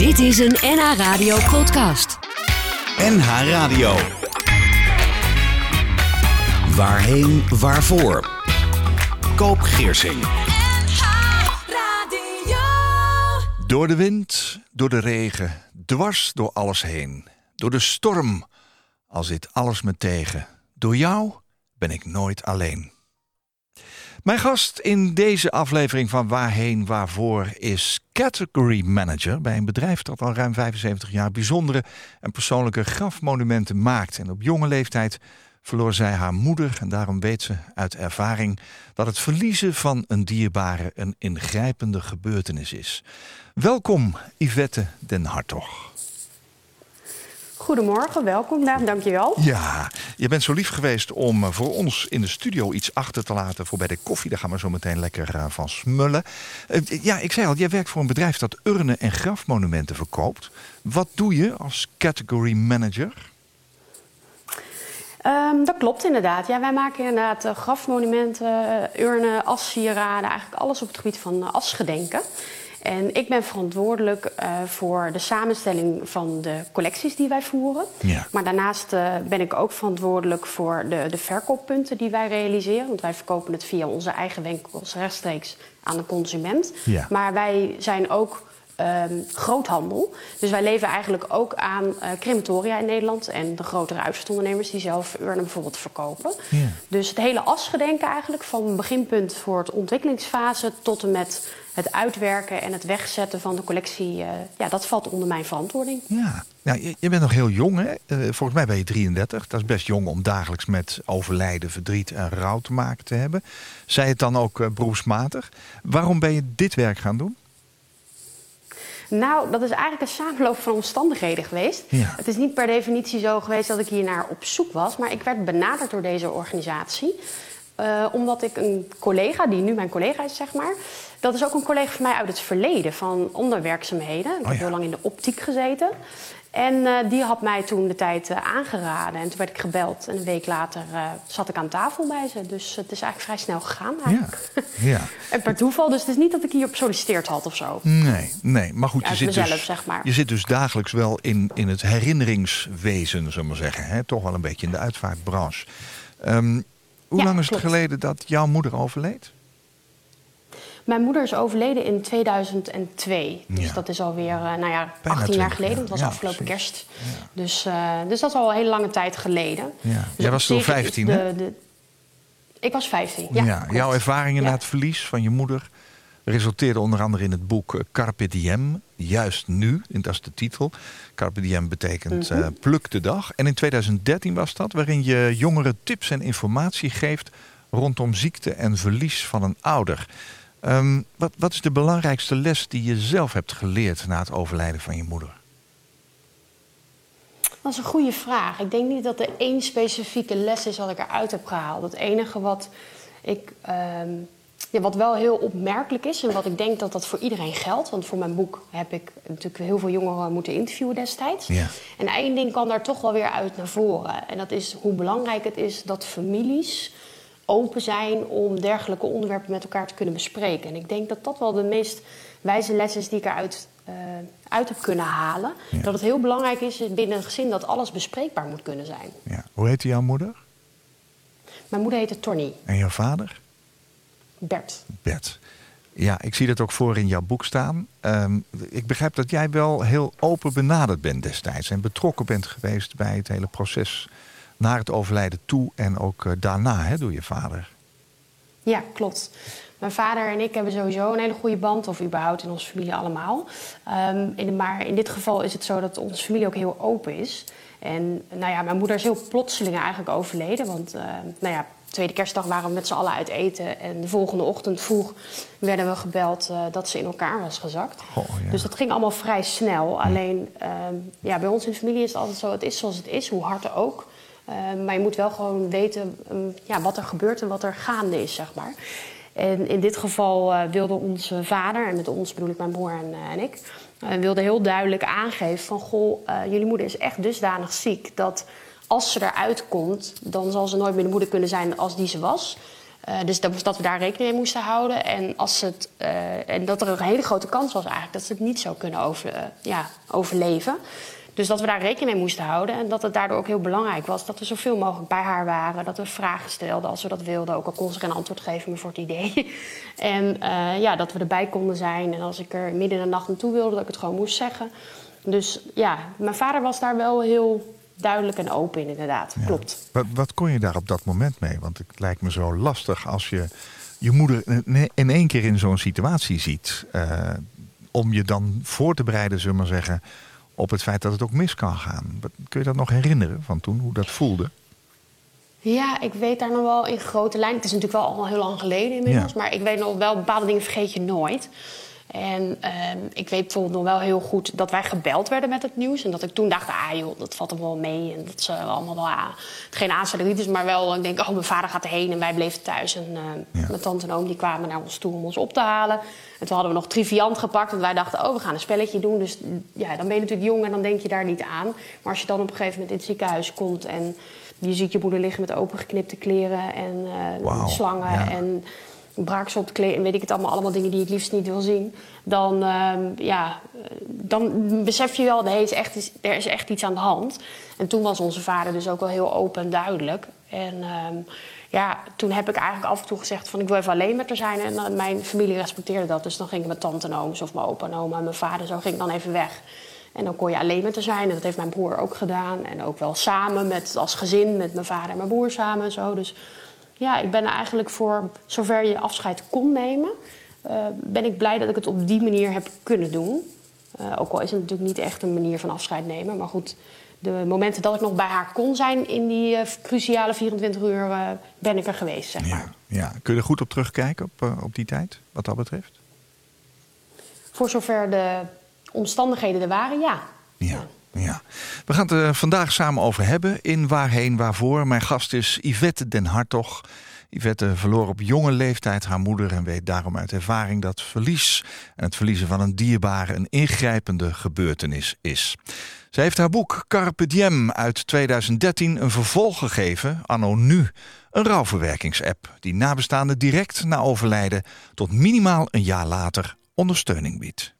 Dit is een NH Radio podcast. NH Radio. Waarheen, waarvoor? Koop Geersing. Door de wind, door de regen, dwars door alles heen. Door de storm, al zit alles me tegen. Door jou ben ik nooit alleen. Mijn gast in deze aflevering van Waarheen Waarvoor is Category Manager bij een bedrijf dat al ruim 75 jaar bijzondere en persoonlijke grafmonumenten maakt. En op jonge leeftijd verloor zij haar moeder en daarom weet ze uit ervaring dat het verliezen van een dierbare een ingrijpende gebeurtenis is. Welkom Yvette den Hartog. Goedemorgen, welkom. Nou, dankjewel. Ja, je bent zo lief geweest om eh, voor ons in de studio iets achter te laten voor bij de koffie. Daar gaan we zo meteen lekker uh, van smullen. Uh, ja, ik zei al, jij werkt voor een bedrijf dat urnen en grafmonumenten verkoopt. Wat doe je als category manager? Um, dat klopt inderdaad. Ja, wij maken inderdaad uh, grafmonumenten, urnen, assieraden, eigenlijk alles op het gebied van asgedenken. En ik ben verantwoordelijk uh, voor de samenstelling van de collecties die wij voeren. Ja. Maar daarnaast uh, ben ik ook verantwoordelijk voor de, de verkooppunten die wij realiseren. Want wij verkopen het via onze eigen winkels rechtstreeks aan de consument. Ja. Maar wij zijn ook um, groothandel. Dus wij leveren eigenlijk ook aan uh, crematoria in Nederland en de grotere uitvaartondernemers die zelf urnen bijvoorbeeld verkopen. Ja. Dus het hele asgedenken eigenlijk, van beginpunt voor het ontwikkelingsfase tot en met het uitwerken en het wegzetten van de collectie, uh, ja, dat valt onder mijn verantwoording. Ja, ja je, je, bent nog heel jong, hè? Uh, volgens mij ben je 33. Dat is best jong om dagelijks met overlijden, verdriet en rouw te maken te hebben. Zij het dan ook uh, beroepsmatig. Waarom ben je dit werk gaan doen? Nou, dat is eigenlijk een samenloop van omstandigheden geweest. Ja. Het is niet per definitie zo geweest dat ik hier naar op zoek was, maar ik werd benaderd door deze organisatie. Uh, omdat ik een collega, die nu mijn collega is, zeg maar. Dat is ook een collega van mij uit het verleden, van onderwerkzaamheden. Ik Oh heb ja. heel lang in de optiek gezeten. En uh, die had mij toen de tijd uh, aangeraden. En toen werd ik gebeld. En een week later uh, zat ik aan tafel bij ze. Dus het is eigenlijk vrij snel gegaan. Eigenlijk. Ja. ja. en per toeval. Dus het is niet dat ik hierop solliciteerd had of zo. Nee, nee. Maar goed, je zit, mezelf, dus, zeg maar. je zit dus dagelijks wel in, in het herinneringswezen, zullen we maar zeggen. Hè? Toch wel een beetje in de uitvaartbranche. Um, hoe Ja, lang is het geleden dat jouw moeder overleed? Mijn moeder is overleden in 2002. Dus Ja. dat is alweer uh, nou ja, Bijna 18 jaar 20 geleden. Dat was Ja, afgelopen precies. kerst. Dus, uh, dus dat is al een hele lange tijd geleden. Ja. Dus Jij was toen zich is 15, de, hè? de- Ik was 15, ja. Jouw ervaringen na het verlies van je moeder resulteerde onder andere in het boek eh, Carpe Diem, juist nu, en dat is de titel. Carpe Diem betekent Mhm. eh, pluk de dag. En in 2013 was dat, waarin je jongeren tips en informatie geeft rondom ziekte en verlies van een ouder. Um, wat, wat is de belangrijkste les die je zelf hebt geleerd na het overlijden van je moeder? Dat is een goede vraag. Ik denk niet dat er één specifieke les is wat ik eruit heb gehaald. Het enige wat ik. ehm, ja, wat wel heel opmerkelijk is en wat ik denk dat dat voor iedereen geldt. Want voor mijn boek heb ik natuurlijk heel veel jongeren moeten interviewen destijds. Ja. En één ding kan daar toch wel weer uit naar voren. En dat is hoe belangrijk het is dat families open zijn om dergelijke onderwerpen met elkaar te kunnen bespreken. En ik denk dat dat wel de meest wijze les is die ik eruit uh, uit heb kunnen halen. Ja. Dat het heel belangrijk is binnen een gezin dat alles bespreekbaar moet kunnen zijn. Ja. Hoe heette jouw moeder? Mijn moeder heette Tony, En jouw vader? Bert. Bert. Ja, ik zie dat ook voor in jouw boek staan. Um, ik begrijp dat jij wel heel open benaderd bent destijds en betrokken bent geweest bij het hele proces naar het overlijden toe en ook uh, daarna hè, door je vader. Ja, klopt. Mijn vader en ik hebben sowieso een hele goede band, of überhaupt in onze familie allemaal. Um, in, maar in dit geval is het zo dat onze familie ook heel open is. En nou ja, mijn moeder is heel plotseling eigenlijk overleden. Want uh, nou ja, tweede kerstdag waren we met z'n allen uit eten. En de volgende ochtend vroeg werden we gebeld uh, dat ze in elkaar was gezakt. Oh, ja. Dus dat ging allemaal vrij snel. Alleen um, ja, bij ons in de familie is het altijd zo, het is zoals het is, hoe hard ook. Uh, maar je moet wel gewoon weten um, ja, wat er gebeurt en wat er gaande is, zeg maar. En in dit geval uh, wilde onze vader, en met ons bedoel ik mijn broer en, en ik, uh, wilde heel duidelijk aangeven van goh, jullie moeder is echt dusdanig ziek dat als ze eruit komt, dan zal ze nooit meer de moeder kunnen zijn als die ze was. Dus dat, dat we daar rekening mee moesten houden. En, als het, en dat er een hele grote kans was eigenlijk dat ze het niet zou kunnen over, ja, overleven. Dus dat we daar rekening mee moesten houden. En dat het daardoor ook heel belangrijk was dat we zoveel mogelijk bij haar waren. Dat we vragen stelden als we dat wilden. Ook al kon ze geen antwoord geven, maar voor het idee. en ja, dat we erbij konden zijn. En als ik er midden in de nacht naartoe wilde, dat ik het gewoon moest zeggen. Dus ja, mijn vader was daar wel heel duidelijk en open in, inderdaad. Klopt. Wat, wat kon je daar op dat moment mee? Want het lijkt me zo lastig als je je moeder in één keer in zo'n situatie ziet. Uh, om je dan voor te bereiden, zullen we maar zeggen, op het feit dat het ook mis kan gaan. Kun je dat nog herinneren van toen, hoe dat voelde? Ja, ik weet daar nog wel in grote lijnen. Het is natuurlijk wel al heel lang geleden inmiddels. Ja. Maar ik weet nog wel, bepaalde dingen vergeet je nooit. En uh, ik weet bijvoorbeeld nog wel heel goed dat wij gebeld werden met het nieuws. En dat ik toen dacht, ah joh, dat valt er wel mee. En dat ze allemaal wel aan. Geen aanstelleritis, maar wel, ik denk, oh, mijn vader gaat erheen. En wij bleven thuis. En uh, mijn tante en oom die kwamen naar ons toe om ons op te halen. En toen hadden we nog triviant gepakt. Want wij dachten, oh, we gaan een spelletje doen. Dus ja, dan ben je natuurlijk jong en dan denk je daar niet aan. Maar als je dan op een gegeven moment in het ziekenhuis komt... en je ziet je moeder liggen met opengeknipte kleren en uh, wow. slangen... Ja. en braaksel op de en weet ik het allemaal, allemaal dingen die ik liefst niet wil zien. Dan, uh, ja, dan besef je wel, er is, echt, er is echt iets aan de hand. En toen was onze vader dus ook wel heel open en duidelijk. En uh, ja, toen heb ik eigenlijk af en toe gezegd van ik wil even alleen met haar zijn. En uh, mijn familie respecteerde dat. Dus dan ging ik met tante en of mijn opa en oma en mijn vader. Zo ging ik dan even weg. En dan kon je alleen met haar zijn. En dat heeft mijn broer ook gedaan. En ook wel samen met, als gezin met mijn vader en mijn broer samen en zo. Dus ja, ik ben eigenlijk voor zover je afscheid kon nemen, uh, ben ik blij dat ik het op die manier heb kunnen doen. Uh, ook al is het natuurlijk niet echt een manier van afscheid nemen. Maar goed, de momenten dat ik nog bij haar kon zijn in die uh, cruciale 24 uur, ben ik er geweest. Zeg maar. ja, ja. Kun je er goed op terugkijken op, op die tijd, wat dat betreft? Voor zover de omstandigheden er waren, ja. ja. Ja. We gaan het er vandaag samen over hebben in Waarheen Waarvoor. Mijn gast is Yvette den Hartog. Yvette verloor op jonge leeftijd haar moeder en weet daarom uit ervaring dat verlies en het verliezen van een dierbare een ingrijpende gebeurtenis is. Zij heeft haar boek Carpe Diem uit 2013 een vervolg gegeven, anno nu. Een rouwverwerkingsapp die nabestaanden direct na overlijden tot minimaal een jaar later ondersteuning biedt.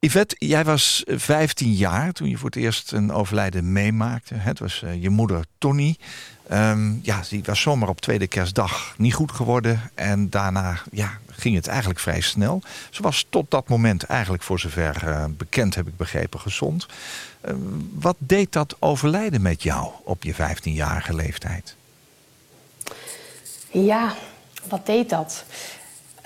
Yvette, jij was 15 jaar toen je voor het eerst een overlijden meemaakte. Het was uh, je moeder Tony. Um, ja, die was zomaar op tweede kerstdag niet goed geworden. En daarna ja, ging het eigenlijk vrij snel. Ze was tot dat moment eigenlijk voor zover uh, bekend, heb ik begrepen, gezond. Uh, wat deed dat overlijden met jou op je 15-jarige leeftijd? Ja, wat deed dat?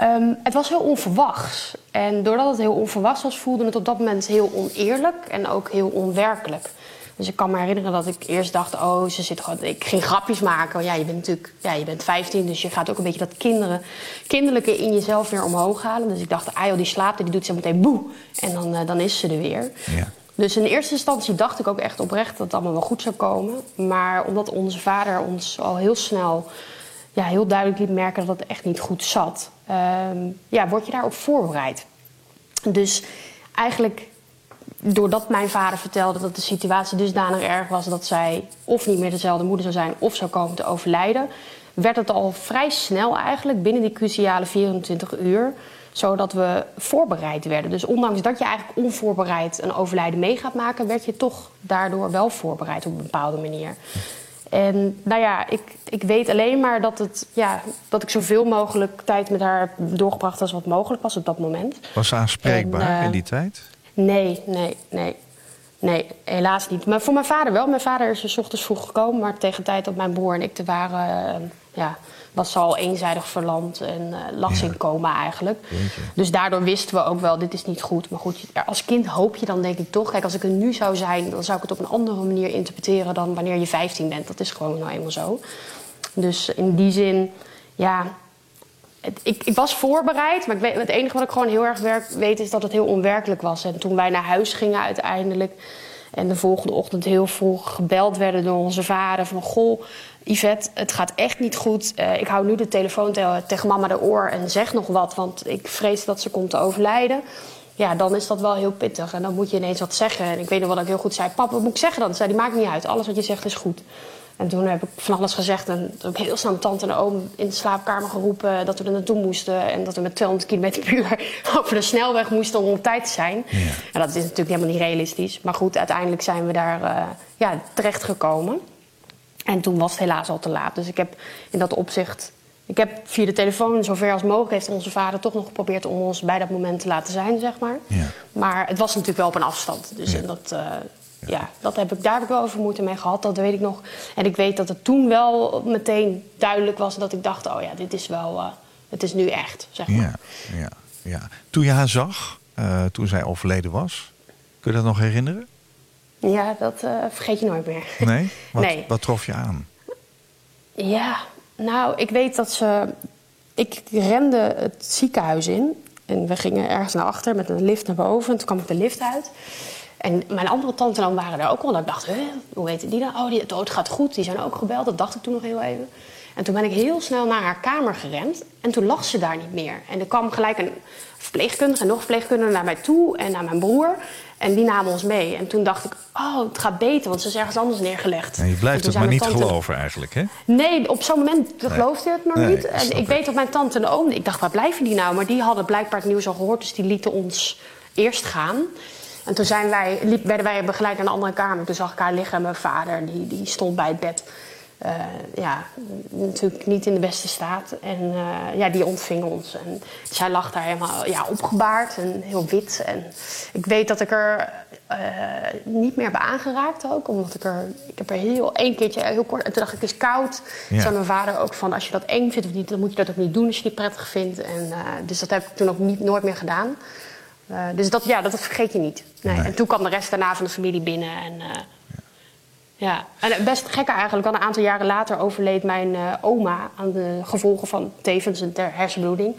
Um, het was heel onverwachts. En doordat het heel onverwachts was, voelde het op dat moment heel oneerlijk en ook heel onwerkelijk. Dus ik kan me herinneren dat ik eerst dacht, oh, ze zit gewoon... Ik ging grapjes maken, want ja, je bent natuurlijk ja, je bent 15... dus je gaat ook een beetje dat kinderen, kinderlijke in jezelf weer omhoog halen. Dus ik dacht, ah joh, die slaapt en die doet zo meteen boe. En dan, uh, dan is ze er weer. Ja. Dus in eerste instantie dacht ik ook echt oprecht dat het allemaal wel goed zou komen. Maar omdat onze vader ons al heel snel ja, heel duidelijk liet merken dat het echt niet goed zat, um, ja, word je daarop voorbereid. Dus eigenlijk doordat mijn vader vertelde dat de situatie dusdanig erg was dat zij of niet meer dezelfde moeder zou zijn of zou komen te overlijden, werd het al vrij snel eigenlijk binnen die cruciale 24 uur zodat we voorbereid werden. Dus ondanks dat je eigenlijk onvoorbereid een overlijden mee gaat maken, werd je toch daardoor wel voorbereid op een bepaalde manier. En nou ja, ik, ik weet alleen maar dat, het, ja, dat ik zoveel mogelijk tijd met haar doorgebracht als wat mogelijk was op dat moment. Was ze aanspreekbaar en, uh, in die tijd? Nee, nee, nee. Nee, helaas niet. Maar voor mijn vader wel. Mijn vader is er s ochtends vroeg gekomen, maar tegen de tijd dat mijn broer en ik er waren, uh, ja, was al eenzijdig verlamd en uh, lag ze ja. in coma eigenlijk. Jeetje. Dus daardoor wisten we ook wel, dit is niet goed. Maar goed, als kind hoop je dan denk ik toch... Kijk, als ik er nu zou zijn, dan zou ik het op een andere manier interpreteren... dan wanneer je 15 bent. Dat is gewoon nou eenmaal zo. Dus in die zin, ja... Het, ik, ik, was voorbereid, maar ik weet, het enige wat ik gewoon heel erg werk, weet... is dat het heel onwerkelijk was. En toen wij naar huis gingen uiteindelijk... En de volgende ochtend heel vroeg gebeld werden door onze vader van... goh, Yvette, het gaat echt niet goed. Uh, ik hou nu de telefoon te tegen mama de oor en zeg nog wat... want ik vrees dat ze komt te overlijden. Ja, dan is dat wel heel pittig. En dan moet je ineens wat zeggen. En ik weet nog wat ik heel goed zei. Papa, wat moet ik zeggen dan? Zei, die maakt niet uit. Alles wat je zegt is goed. En toen heb ik van alles gezegd. En toen heb ik heel snel mijn tante en oom in de slaapkamer geroepen... dat we er naartoe moesten. En dat we met 200 km per uur over de snelweg moesten om op tijd te zijn. Ja. En dat is natuurlijk helemaal niet realistisch. Maar goed, uiteindelijk zijn we daar uh, ja, terechtgekomen. En toen was het helaas al te laat. Dus ik heb in dat opzicht... Ik heb via de telefoon, zover als mogelijk... heeft onze vader toch nog geprobeerd om ons bij dat moment te laten zijn, zeg maar. Ja. Maar het was natuurlijk wel op een afstand. Dus Ja. en dat, uh, ja. dat heb ik, daar heb ik wel over moeite mee gehad. Dat weet ik nog. En ik weet dat het toen wel meteen duidelijk was... dat ik dacht, oh ja, dit is wel... Uh, het is nu echt, zeg maar. Ja, ja, ja. Toen je haar zag, uh, toen zij overleden was... kun je dat nog herinneren? Ja, dat uh, vergeet je nooit meer. Nee? Wat, nee. wat trof je aan? Ja, nou, ik weet dat ze... Ik rende het ziekenhuis in. En we gingen ergens naar achter met een lift naar boven. En toen kwam ik de lift uit. En mijn andere tante en oom waren daar ook al. En ik dacht, hoe weten die dan? Oh, die, het gaat goed. Die zijn ook gebeld. Dat dacht ik toen nog heel even. En toen ben ik heel snel naar haar kamer gerend. En toen lag ze daar niet meer. En er kwam gelijk een verpleegkundige en nog een verpleegkundige naar mij toe. En naar mijn broer. En die namen ons mee. En toen dacht ik, oh, het gaat beter. Want ze is ergens anders neergelegd. En je blijft het maar niet tante... geloven eigenlijk, hè? Nee, op zo'n moment nee. geloofde het nog nee, niet. En ik, ik weet dat mijn tante en oom... Ik dacht, waar blijven die nou? Maar die hadden blijkbaar het nieuws al gehoord. Dus die lieten ons eerst gaan. En toen zijn wij, liep, werden wij begeleid naar een andere kamer. Toen zag ik haar liggen en mijn vader, die, die stond bij het bed. Uh, ja, natuurlijk niet in de beste staat. En uh, ja, die ontving ons. En zij lag daar helemaal ja, opgebaard en heel wit. En ik weet dat ik er uh, niet meer heb aangeraakt ook. Omdat ik er... Ik heb er heel... één keertje heel kort... En toen dacht ik, het is koud. Ja. zei mijn vader ook van... Als je dat eng vindt of niet, dan moet je dat ook niet doen als je het niet prettig vindt. En, dus dat heb ik toen ook niet, nooit meer gedaan. Uh, dus dat, ja, dat vergeet je niet. Nee. Nee. En toen kwam de rest daarna van de familie binnen. En, uh, ja. en best gek eigenlijk, al een aantal jaren later overleed mijn uh, oma aan de gevolgen van tevens een hersenbloeding.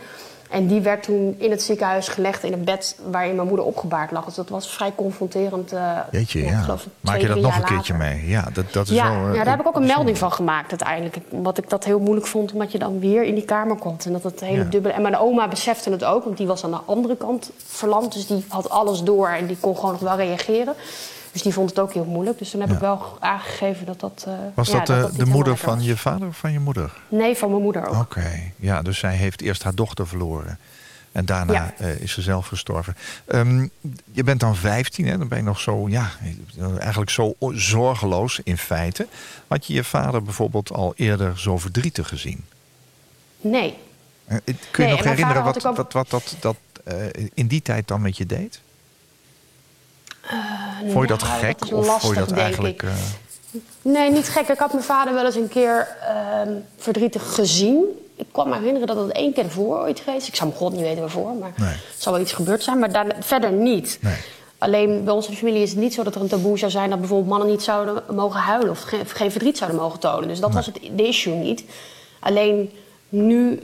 En die werd toen in het ziekenhuis gelegd in een bed waarin mijn moeder opgebaard lag. Dus dat was vrij confronterend. Uh, Jeetje, ja. Maak je dat nog een keertje later. mee? Ja, dat, dat is ja, wel, uh, ja, daar heb ik ook een melding van gemaakt uiteindelijk. Omdat ik dat heel moeilijk vond, omdat je dan weer in die kamer komt. En dat het hele Ja. dubbele... En mijn oma besefte het ook, want die was aan de andere kant verlamd. Dus die had alles door en die kon gewoon nog wel reageren. Dus die vond het ook heel moeilijk. Dus toen heb Ja. ik wel aangegeven dat dat... uh, Was ja, dat, eh, de moeder van was. je vader of van je moeder? Nee, van mijn moeder ook. Oké, ja, dus zij heeft eerst haar dochter verloren. En daarna Ja. eh, is ze zelf gestorven. Ehm, je bent dan 15, hè? dan ben je nog zo, ja, eigenlijk zo zorgeloos in feite. Had je je vader bijvoorbeeld al eerder zo verdrietig gezien? Nee. Eh, Kun je Nee, nog herinneren wat, wat, wat dat, dat eh, in die tijd dan met je deed? Vond je dat nou, gek? is of vond je lastig, dat eigenlijk... eh, Nee, niet gek. Ik had mijn vader wel eens een keer ehm, verdrietig gezien. Ik kwam me herinneren dat het één keer ervoor ooit geweest. Ik zou mijn god niet weten waarvoor, maar Nee. er zal wel iets gebeurd zijn. Maar daar, verder niet. Nee. Alleen bij onze familie is het niet zo dat er een taboe zou zijn... dat bijvoorbeeld mannen niet zouden mogen huilen... of geen, geen verdriet zouden mogen tonen. Dus dat was het de issue niet. Alleen nu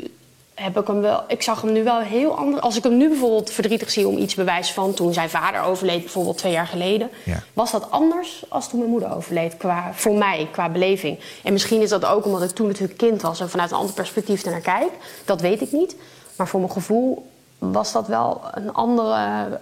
heb ik hem wel... Ik zag hem nu wel heel anders... Als ik hem nu bijvoorbeeld verdrietig zie om iets bewijs van... toen zijn vader overleed, bijvoorbeeld twee jaar geleden... Ja. was dat anders als toen mijn moeder overleed. Qua, voor mij, qua beleving. En misschien is dat ook omdat ik toen natuurlijk kind was... en vanuit een ander perspectief ernaar kijk. Dat weet ik niet. Maar voor mijn gevoel was dat wel een andere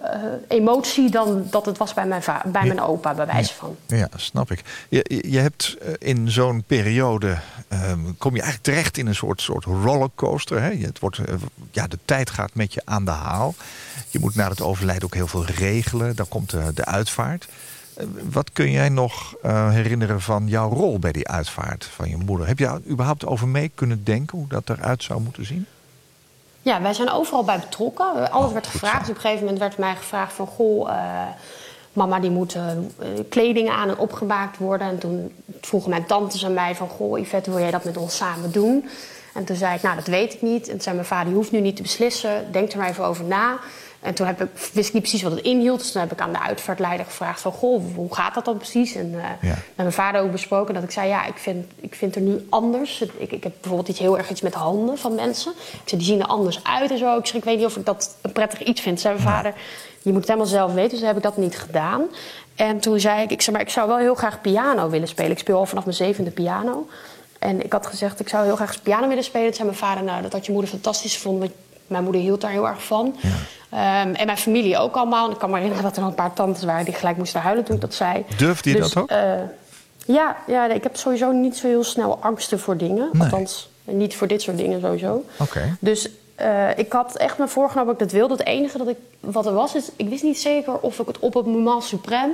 eh, emotie... dan dat het was bij mijn, bij mijn opa, bij wijze van. Ja, snap ik. Je, je- hebt eh, in zo'n periode. ehm, kom je eigenlijk terecht in een soort, soort rollercoaster. Hè? Het wordt, eh, ja, de tijd gaat met je aan de haal. Je moet na het overlijden ook heel veel regelen. Dan komt de, de uitvaart. Wat kun jij nog herinneren van jouw rol bij die uitvaart van je moeder? Heb je überhaupt over mee kunnen denken hoe dat eruit zou moeten zien? Ja, wij zijn overal bij betrokken. Alles Oh, werd gevraagd. Dus op een gegeven moment werd mij gevraagd van... goh, eh, mama die moet eh, kleding aan en opgemaakt worden. En toen vroegen mijn tantes aan mij van... goh, Yvette, wil jij dat met ons samen doen? En toen zei ik, nou, dat weet ik niet. En toen zei mijn vader, je hoeft nu niet te beslissen. Denk er maar even over na. En toen heb ik, wist ik niet precies wat het inhield. Dus toen heb ik aan de uitvaartleider gevraagd van... goh, hoe gaat dat dan precies? En Ja. met mijn vader ook besproken dat ik zei... ja, ik vind, ik vind er nu anders. Ik, ik heb bijvoorbeeld iets heel erg iets met handen van mensen. Ik zei, die zien er anders uit en zo. Ik zeg, ik weet niet of ik dat een prettig iets vind. Zei mijn vader, je moet het helemaal zelf weten. Dus heb ik dat niet gedaan. En toen zei ik, ik, zei, maar ik zou wel heel graag piano willen spelen. Ik speel al vanaf mijn zevende piano. En ik had gezegd, ik zou heel graag piano willen spelen. Toen zei mijn vader, nou, dat had je moeder fantastisch gevonden. Want mijn moeder hield daar heel erg van. Ehm, en mijn familie ook allemaal. En ik kan me herinneren dat er nog een paar tantes waren... die gelijk moesten huilen toen ik dat zei. Durfde je Dus, dat ook? eh, Ja, ja, ik heb sowieso niet zo heel snel angsten voor dingen. Nee. Althans, niet voor dit soort dingen sowieso. Oké. Dus eh, ik had echt me voorgenomen dat ik dat wilde. Het enige dat ik, wat er was, is ik wist niet zeker of ik het op het moment suprem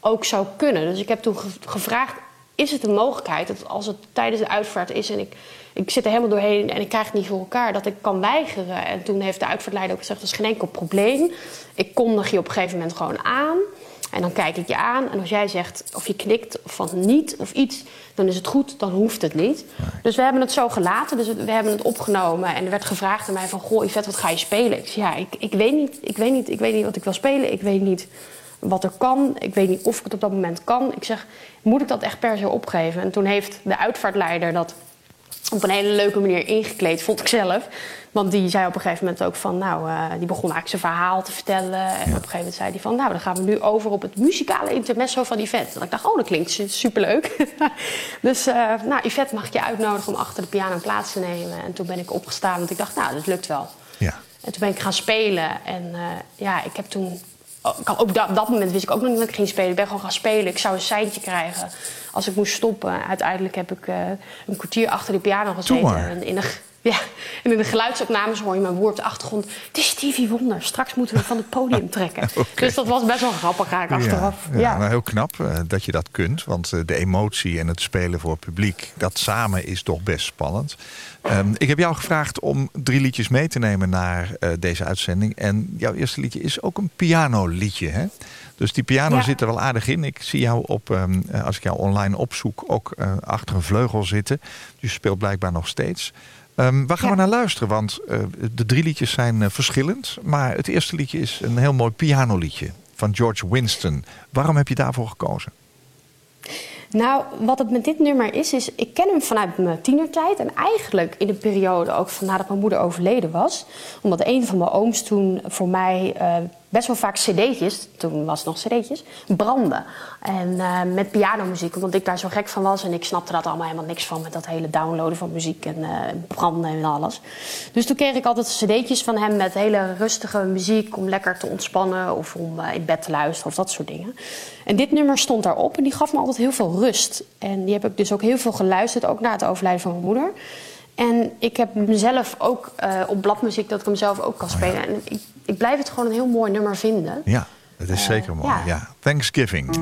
ook zou kunnen. Dus ik heb toen ge- gevraagd, is het een mogelijkheid dat als het tijdens de uitvaart is... en ik, ik zit er helemaal doorheen en ik krijg het niet voor elkaar, dat ik kan weigeren. En toen heeft de uitvaartleider ook gezegd, dat is geen enkel probleem. Ik kondig je op een gegeven moment gewoon aan... En dan kijk ik je aan en als jij zegt of je knikt of van niet of iets, dan is het goed, dan hoeft het niet. Dus we hebben het zo gelaten, dus we hebben het opgenomen en er werd gevraagd aan mij van, goh Yvette, wat ga je spelen? Ik zei, ja, ik, ik weet niet, ik weet niet, ik weet niet wat ik wil spelen, ik weet niet wat er kan, ik weet niet of ik het op dat moment kan. Ik zeg, moet ik dat echt per se opgeven? En toen heeft de uitvaartleider dat op een hele leuke manier ingekleed, vond ik zelf. Want die zei op een gegeven moment ook van, nou, eh, die begon eigenlijk zijn verhaal te vertellen. En op een gegeven moment zei hij van, nou, dan gaan we nu over op het muzikale intermezzo van Yvette. En ik dacht, oh, dat klinkt su- superleuk. dus, eh, nou, Yvette mag ik je uitnodigen om achter de piano plaats te nemen. En toen ben ik opgestaan, want ik dacht, nou, dat lukt wel. Ja. En toen ben ik gaan spelen. En eh, ja, ik heb toen. Oh, ook da- op dat moment wist ik ook nog niet dat ik ging spelen. Ik ben gewoon gaan spelen. Ik zou een seintje krijgen als ik moest stoppen. Uiteindelijk heb ik eh, een kwartier achter de piano gezeten. En in ja, en in de geluidsopnames hoor je mijn woord op de achtergrond. Het is Stevie Wonder. Straks moeten we van het podium trekken. Dus dat was best wel grappig eigenlijk achteraf. Ja, ja, nou, heel knap eh, dat je dat kunt. Want eh, de emotie en het spelen voor het publiek, dat samen is toch best spannend. Ehm, ik heb jou gevraagd om drie liedjes mee te nemen naar eh, deze uitzending. En jouw eerste liedje is ook een pianoliedje, hè? Dus die piano Ja. zit er wel aardig in. Ik zie jou op, ehm, eh, als ik jou online opzoek, ook achter een vleugel zitten. Dus je speelt blijkbaar nog steeds. Ehm, waar gaan Ja. we naar luisteren? Want eh, de drie liedjes zijn eh, verschillend. Maar het eerste liedje is een heel mooi pianoliedje van George Winston. Waarom heb je daarvoor gekozen? Nou, wat het met dit nummer is, is ik ken hem vanuit mijn tienertijd. En eigenlijk in de periode ook van nadat mijn moeder overleden was. Omdat een van mijn ooms toen voor mij eh, best wel vaak cd'tjes, toen was het nog cd'tjes, brandde. En eh, met pianomuziek, omdat ik daar zo gek van was. En ik snapte dat allemaal helemaal niks van met dat hele downloaden van muziek en eh, branden en alles. Dus toen kreeg ik altijd cd'tjes van hem met hele rustige muziek om lekker te ontspannen. Of om eh, in bed te luisteren of dat soort dingen. En dit nummer stond daarop en die gaf me altijd heel veel rust. En die heb ik dus ook heel veel geluisterd, ook na het overlijden van mijn moeder. En ik heb mezelf ook op bladmuziek dat ik hem zelf ook kan spelen. En ik, ik blijf het gewoon een heel mooi nummer vinden. Ja, het is zeker mooi. Ja. ja. Thanksgiving.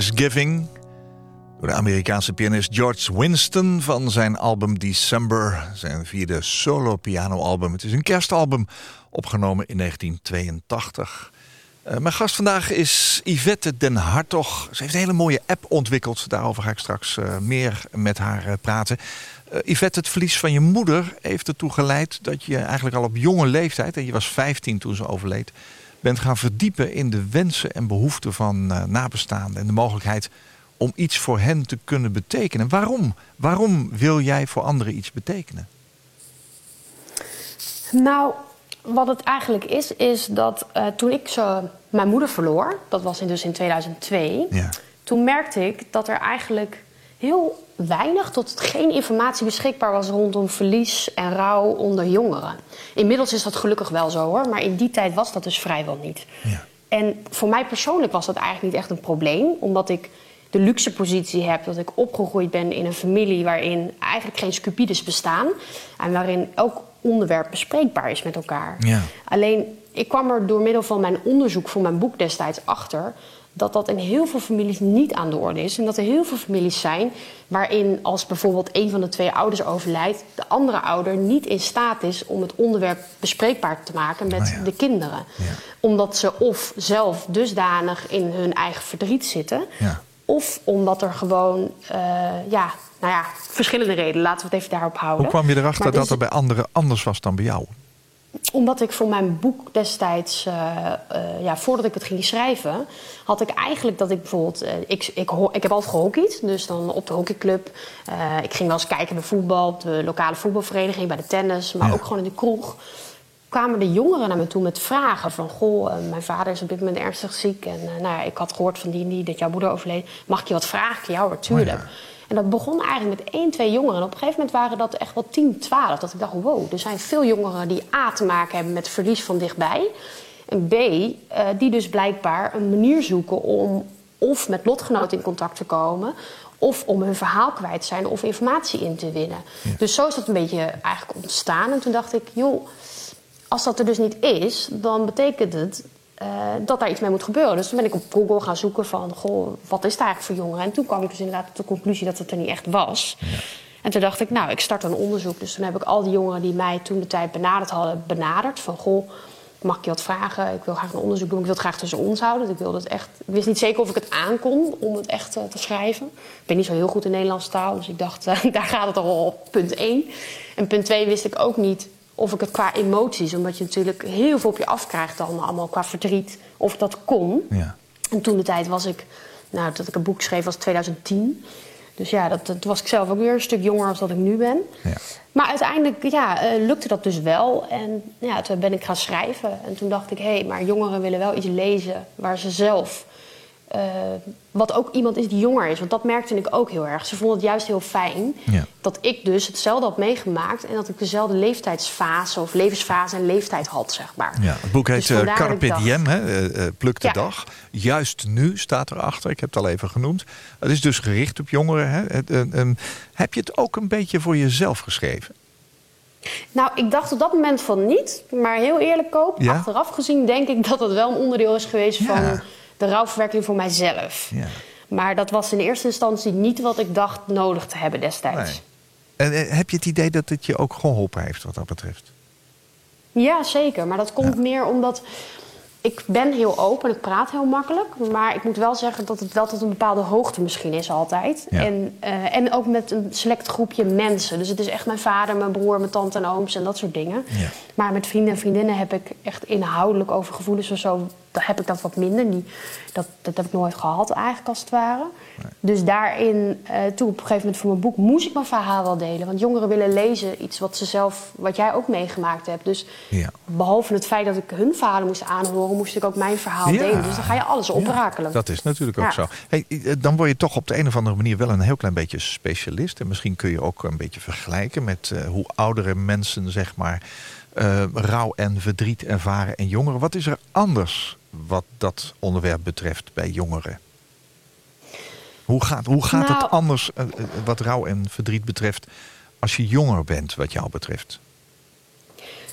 Thanksgiving. Door de Amerikaanse pianist George Winston van zijn album December. Zijn vierde solo pianoalbum. Het is een kerstalbum opgenomen in 1982. Uh, mijn gast vandaag is Yvette den Hartog. Ze heeft een hele mooie app ontwikkeld. Daarover ga ik straks uh, meer met haar uh, praten. Yvette, het verlies van je moeder heeft ertoe geleid dat je eigenlijk al op jonge leeftijd, en je was 15 toen ze overleed, bent gaan verdiepen in de wensen en behoeften van nabestaanden en de mogelijkheid om iets voor hen te kunnen betekenen. Waarom? Waarom wil jij voor anderen iets betekenen? Nou, wat het eigenlijk is, is dat uh, toen ik zo mijn moeder verloor, dat was in dus in 2002, ja. toen merkte ik dat er eigenlijk heel weinig tot geen informatie beschikbaar was rondom verlies en rouw onder jongeren. Inmiddels is dat gelukkig wel zo hoor, maar in die tijd was dat dus vrijwel niet. Ja. En voor mij persoonlijk was dat eigenlijk niet echt een probleem, omdat ik de luxe positie heb dat ik opgegroeid ben in een familie waarin eigenlijk geen scupides bestaan en waarin elk onderwerp bespreekbaar is met elkaar. Ja. Alleen, ik kwam er door middel van mijn onderzoek voor mijn boek destijds achter dat dat in heel veel families niet aan de orde is. En dat er heel veel families zijn waarin als bijvoorbeeld een van de twee ouders overlijdt, de andere ouder niet in staat is om het onderwerp bespreekbaar te maken met oh de kinderen. Ja. Omdat ze of zelf dusdanig in hun eigen verdriet zitten, ja. of omdat er gewoon uh, ja, nou ja, verschillende redenen. Laten we het even daarop houden. Hoe kwam je erachter dat dus er bij anderen anders was dan bij jou? Omdat ik voor mijn boek destijds, uh, uh, ja, voordat ik het ging schrijven, had ik eigenlijk dat ik bijvoorbeeld. Uh, ik, ik, ik heb altijd gehockeyd, dus dan op de hockeyclub. ik ging wel eens kijken bij voetbal, op de lokale voetbalvereniging, bij de tennis, maar ook gewoon in de kroeg. Kwamen de jongeren naar me toe met vragen van: Goh, mijn vader is op dit moment ernstig ziek. En nou ja, ik had gehoord van die en die dat jouw moeder overleed. Mag ik je wat vragen? Ja hoor, tuurlijk. Oh en dat begon eigenlijk met één, twee jongeren. En op een gegeven moment waren dat echt wel 10, 12. Dat ik dacht, wow, er zijn veel jongeren die A te maken hebben met verlies van dichtbij. En B, uh, die dus blijkbaar een manier zoeken om of met lotgenoten in contact te komen of om hun verhaal kwijt te zijn of informatie in te winnen. Dus zo is dat een beetje eigenlijk ontstaan. En toen dacht ik, joh, als dat er dus niet is, dan betekent het uh, dat daar iets mee moet gebeuren. Dus toen ben ik op Google gaan zoeken van, goh, wat is het eigenlijk voor jongeren? En toen kwam ik dus inderdaad tot de conclusie dat het er niet echt was. Ja. En toen dacht ik, nou, ik start een onderzoek. Dus toen heb ik al die jongeren die mij toen de tijd benaderd hadden, benaderd. Van, goh, mag ik je wat vragen? Ik wil graag een onderzoek doen. Ik wil het graag tussen ons houden. Dus ik, wilde het echt, ik wist niet zeker of ik het aankon om het echt uh, te schrijven. Ik ben niet zo heel goed in Nederlandse taal. Dus ik dacht, uh, daar gaat het al op punt 1. En punt 2 wist ik ook niet of ik het qua emoties, omdat je natuurlijk heel veel op je afkrijgt dan allemaal qua verdriet, of dat kon. Ja. En toen de tijd was ik, nou, dat ik een boek schreef was 2010. Dus ja, dat, dat was ik zelf ook weer een stuk jonger als dat ik nu ben. Ja. Maar uiteindelijk ja, uh, lukte dat dus wel. En ja, toen ben ik gaan schrijven. En toen dacht ik, hé, hey, maar jongeren willen wel iets lezen waar ze zelf uh, wat ook iemand is die jonger is. Want dat merkte ik ook heel erg. Ze vonden het juist heel fijn ja. dat ik dus hetzelfde had meegemaakt... en dat ik dezelfde leeftijdsfase of levensfase en leeftijd had, zeg maar. Ja, het boek heet dus uh, Carpe Diem, hè? Uh, Pluk de ja. dag. Juist nu staat erachter, ik heb het al even genoemd. Het is dus gericht op jongeren. Hè? heb je het ook een beetje voor jezelf geschreven? Nou, ik dacht op dat moment van niet. Maar heel eerlijk, Koop, ja? achteraf gezien denk ik dat het wel een onderdeel is geweest van de rouwverwerking voor mijzelf. Ja. Maar dat was in eerste instantie niet wat ik dacht nodig te hebben destijds. En, en, heb je het idee dat het je ook geholpen heeft wat dat betreft? Ja, zeker. Maar dat komt meer omdat ik ben heel open, ik praat heel makkelijk. Maar ik moet wel zeggen dat het wel tot een bepaalde hoogte misschien is altijd. En, uh, en ook met een select groepje mensen. Dus het is echt mijn vader, mijn broer, mijn tante en ooms en dat soort dingen. Ja. Maar met vrienden en vriendinnen heb ik echt inhoudelijk over gevoelens of zo... dan heb ik dat wat minder. Die, dat, dat heb ik nooit gehad eigenlijk als het ware. Dus daarin, uh, toen op een gegeven moment voor mijn boek... moest ik mijn verhaal wel delen. Want jongeren willen lezen iets wat ze zelf, wat jij ook meegemaakt hebt. Dus ja. behalve het feit dat ik hun verhalen moest aanhoren... moest ik ook mijn verhaal delen. Dus dan ga je alles oprakelen. Dat is natuurlijk ook zo. Hey, eh, dan word je toch op de een of andere manier wel een heel klein beetje specialist. En misschien kun je ook een beetje vergelijken met uh, hoe oudere mensen, zeg maar uh, rouw en verdriet ervaren en jongeren. Wat is er anders wat dat onderwerp betreft bij jongeren? Hoe gaat, hoe gaat nou, het anders uh, wat rouw en verdriet betreft als je jonger bent, wat jou betreft?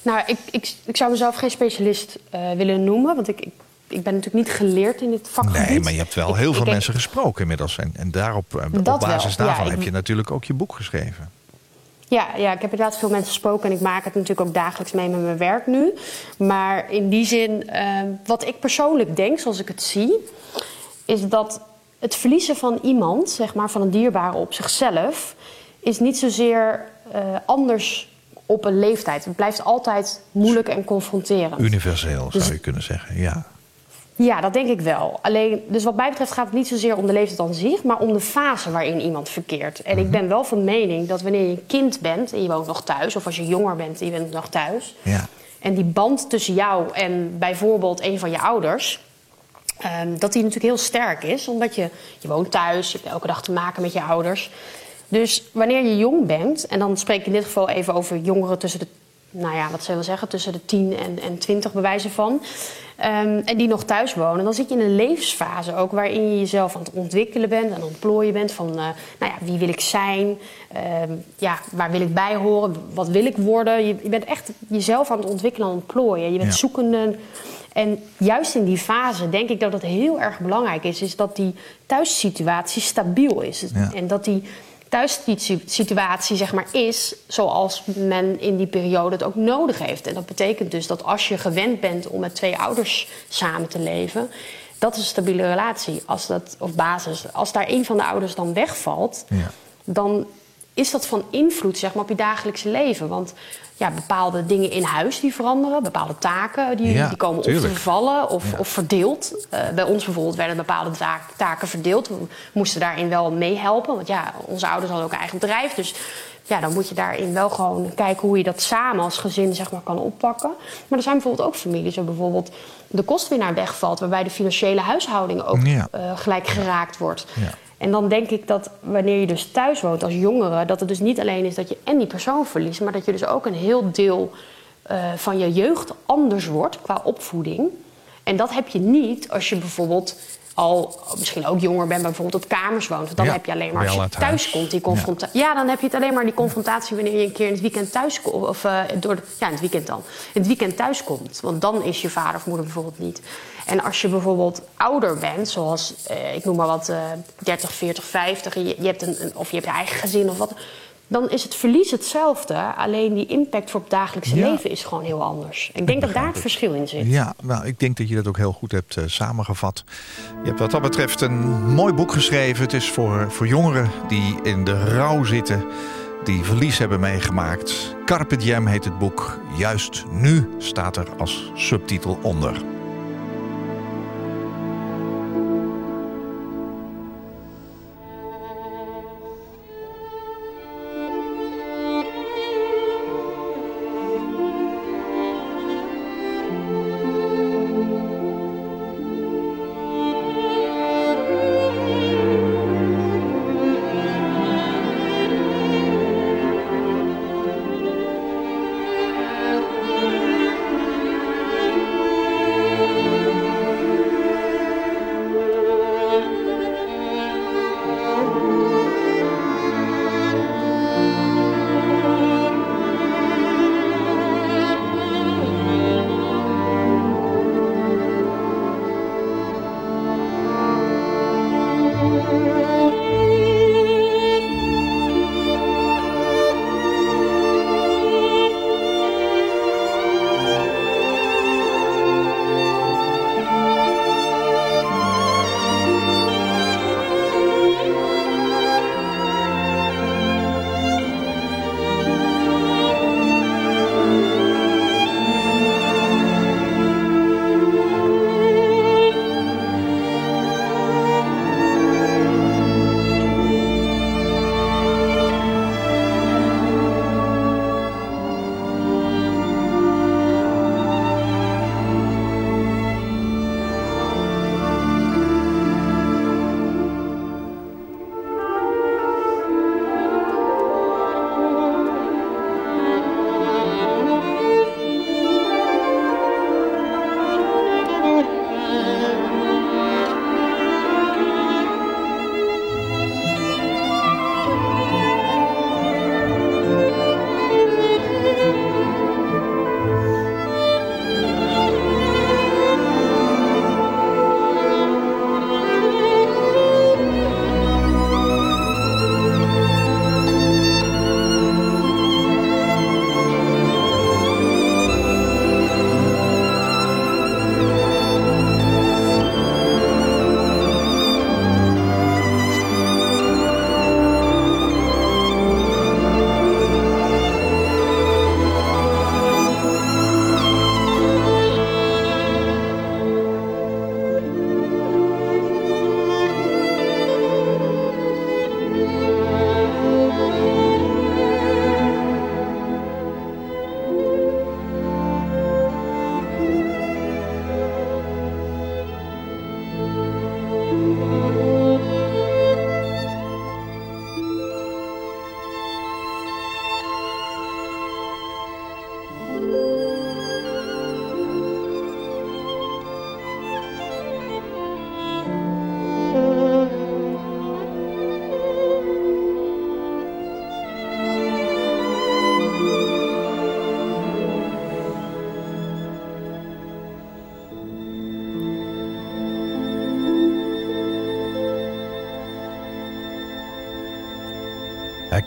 Nou, ik, ik, ik zou mezelf geen specialist uh, willen noemen, want ik, ik ik ben natuurlijk niet geleerd in dit vakgebied. Nee, maar je hebt wel Ik- heel veel mensen gesproken inmiddels. En, en daarop, eh, op basis wel, daarvan heb je natuurlijk ook je boek geschreven. Ja, ja, ik heb inderdaad veel mensen gesproken en ik maak het natuurlijk ook dagelijks mee met mijn werk nu. Maar in die zin, eh, wat ik persoonlijk denk, zoals ik het zie, is dat het verliezen van iemand, zeg maar van een dierbare op zichzelf, is niet zozeer eh, anders op een leeftijd. Het blijft altijd moeilijk en confronterend. Universeel Dus- zou je kunnen zeggen, ja. Ja, dat denk ik wel. Alleen, dus wat mij betreft gaat het niet zozeer om de leeftijd aan zich, maar om de fase waarin iemand verkeert. En ik ben wel van mening dat wanneer je een kind bent en je woont nog thuis, of als je jonger bent en je bent nog thuis, ja. en die band tussen jou en bijvoorbeeld een van je ouders, ehm, dat die natuurlijk heel sterk is, omdat je, je woont thuis, je hebt elke dag te maken met je ouders. Dus wanneer je jong bent, en dan spreek ik in dit geval even over jongeren tussen de, nou ja, wat zullen we zeggen, tussen de 10 en, en 20 bewijzen van, ehm, en die nog thuis wonen, dan zit je in een levensfase ook waarin je jezelf aan het ontwikkelen bent, aan het ontplooien bent van, eh, nou ja, wie wil ik zijn, Ehm, ja, waar wil ik bij horen, wat wil ik worden. Je, je bent echt jezelf aan het ontwikkelen en ontplooien. Je bent Ja. zoekende. En juist in die fase denk ik dat het heel erg belangrijk is, is dat die thuissituatie stabiel is. Ja. En dat die thuissituatie zeg maar is zoals men in die periode het ook nodig heeft. En dat betekent dus dat als je gewend bent om met twee ouders samen te leven, dat is een stabiele relatie. Als dat, of basis. Als daar een van de ouders dan wegvalt, Ja. dan is dat van invloed zeg maar, op je dagelijkse leven. Want ja, bepaalde dingen in huis die veranderen, bepaalde taken die, Ja, die komen op tuurlijk. te vervallen of, Ja. of verdeeld. Eh, bij ons bijvoorbeeld werden bepaalde taak- taken verdeeld. We moesten daarin wel meehelpen, want ja, onze ouders hadden ook een eigen bedrijf. Dus ja, dan moet je daarin wel gewoon kijken hoe je dat samen als gezin zeg maar, kan oppakken. Maar er zijn bijvoorbeeld ook families waar bijvoorbeeld de kostwinnaar wegvalt, waarbij de financiële huishouding ook Ja. eh, gelijk geraakt wordt. Ja. En dan denk ik dat wanneer je dus thuis woont als jongere, dat het dus niet alleen is dat je en die persoon verliest, maar dat je dus ook een heel deel eh, van je jeugd anders wordt qua opvoeding. En dat heb je niet als je bijvoorbeeld al misschien ook jonger bent, bijvoorbeeld op kamers woont. Want dan Ja, heb je alleen maar als al je huis. thuis komt die confrontatie. Ja. dan heb je het alleen maar die confrontatie wanneer je een keer in het weekend thuis komt. Of eh, door de- ja, in het weekend dan. In het weekend thuis komt. Want dan is je vader of moeder bijvoorbeeld niet. En als je bijvoorbeeld ouder bent, zoals eh, ik noem maar wat, eh 30, 40, 50, en je, je hebt een, een- of je hebt je eigen gezin of wat. Dan is het verlies hetzelfde. Alleen die impact voor het dagelijkse Ja. leven is gewoon heel anders. Ik denk dat daar het verschil in zit. Ja, nou, ik denk dat je dat ook heel goed hebt eh, samengevat. Je hebt wat dat betreft een mooi boek geschreven. Het is voor, voor jongeren die in de rouw zitten, die verlies hebben meegemaakt. Carpe Diem heet het boek. Juist nu staat er als subtitel onder.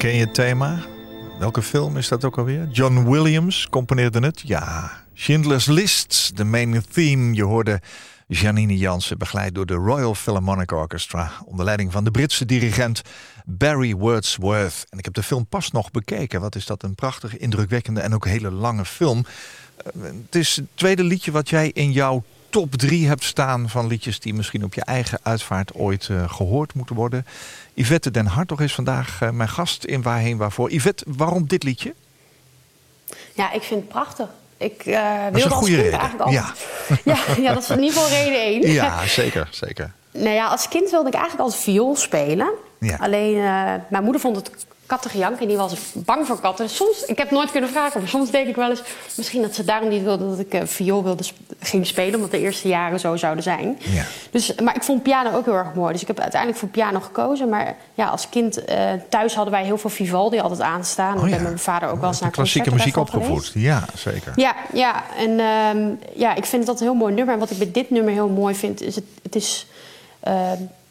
Ken je het thema? Welke film is dat ook alweer? John Williams componeerde het. Ja, Schindler's List, de main theme. Je hoorde Janine Jansen, begeleid door de Royal Philharmonic Orchestra... onder leiding van de Britse dirigent Barry Wordsworth. En ik heb de film pas nog bekeken. Wat is dat een prachtige, indrukwekkende en ook hele lange film. Eh, het is het tweede liedje wat jij in jouw top drie hebt staan... van liedjes die misschien op je eigen uitvaart ooit uh, gehoord moeten worden. Yvette den Hartog is vandaag uh, mijn gast in Waarheen Waarvoor. Yvette, waarom dit liedje? Ja, ik vind het prachtig. Ik uh, dat is een goede reden. Eigenlijk ja. ja. Ja, dat is in ieder geval reden één. Ja, zeker, zeker. Nou ja, als kind wilde ik eigenlijk altijd viool spelen. Ja. Alleen, uh, mijn moeder vond het kattengejank en die was bang voor katten. Soms, ik heb nooit kunnen vragen, maar soms denk ik wel eens... misschien dat ze daarom niet wilde dat ik uh, viool wilde ging spelen... omdat de eerste jaren zo zouden zijn. Ja. Dus, maar ik vond piano ook heel erg mooi. Dus ik heb uiteindelijk voor piano gekozen. Maar ja, als kind uh, thuis hadden wij heel veel Vivaldi altijd aanstaan. Oh, ik ja. ben met mijn vader ook wel eens naar klassieke muziek opgevoed. Ja, zeker. Ja, ja. en uh, ja, ik vind dat een heel mooi nummer. En wat ik bij dit nummer heel mooi vind, is het, het is...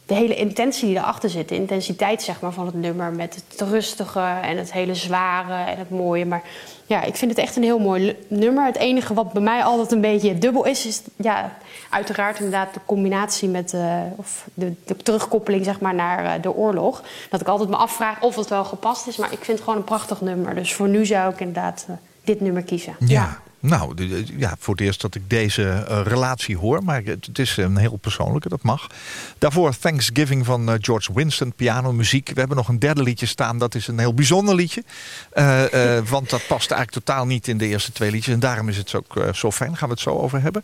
De hele intentie die erachter zit, de intensiteit zeg maar, van het nummer... met het rustige en het hele zware en het mooie. Maar ja, ik vind het echt een heel mooi nummer. Het enige wat bij mij altijd een beetje dubbel is... is ja, uiteraard inderdaad de combinatie met... Uh, of de, de, terugkoppeling zeg maar, naar uh, de oorlog. Dat ik altijd me afvraag of het wel gepast is. Maar ik vind het gewoon een prachtig nummer. Dus voor nu zou ik inderdaad uh, dit nummer kiezen. ja. ja. Nou, ja, voor het eerst dat ik deze uh, relatie hoor. Maar het, is een heel persoonlijke, dat mag. Daarvoor Thanksgiving van uh, George Winston, piano, muziek. We hebben nog een derde liedje staan. Dat is een heel bijzonder liedje. Uh, want dat past eigenlijk totaal niet in de eerste twee liedjes. En daarom is het ook zo fijn. Gaan we het zo over hebben.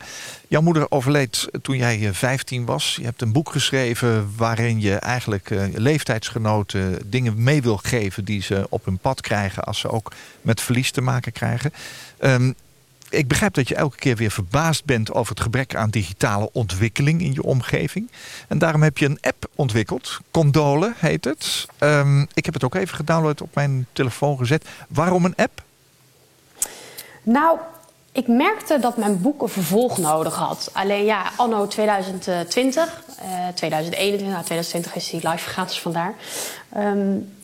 Jouw moeder overleed toen jij 15 was. Je hebt een boek geschreven waarin je eigenlijk leeftijdsgenoten dingen mee wil geven... die ze op hun pad krijgen als ze ook met verlies te maken krijgen. Um, ik begrijp dat je elke keer weer verbaasd bent over het gebrek aan digitale ontwikkeling in je omgeving. En daarom heb je een app ontwikkeld. Condole heet het. Um, ik heb het ook even gedownload op mijn telefoon gezet. Waarom een app? Nou, ik merkte dat mijn boek een vervolg nodig had. Alleen ja, anno 2020, uh, 2021, nou 2020 is die live dus vandaar. Um,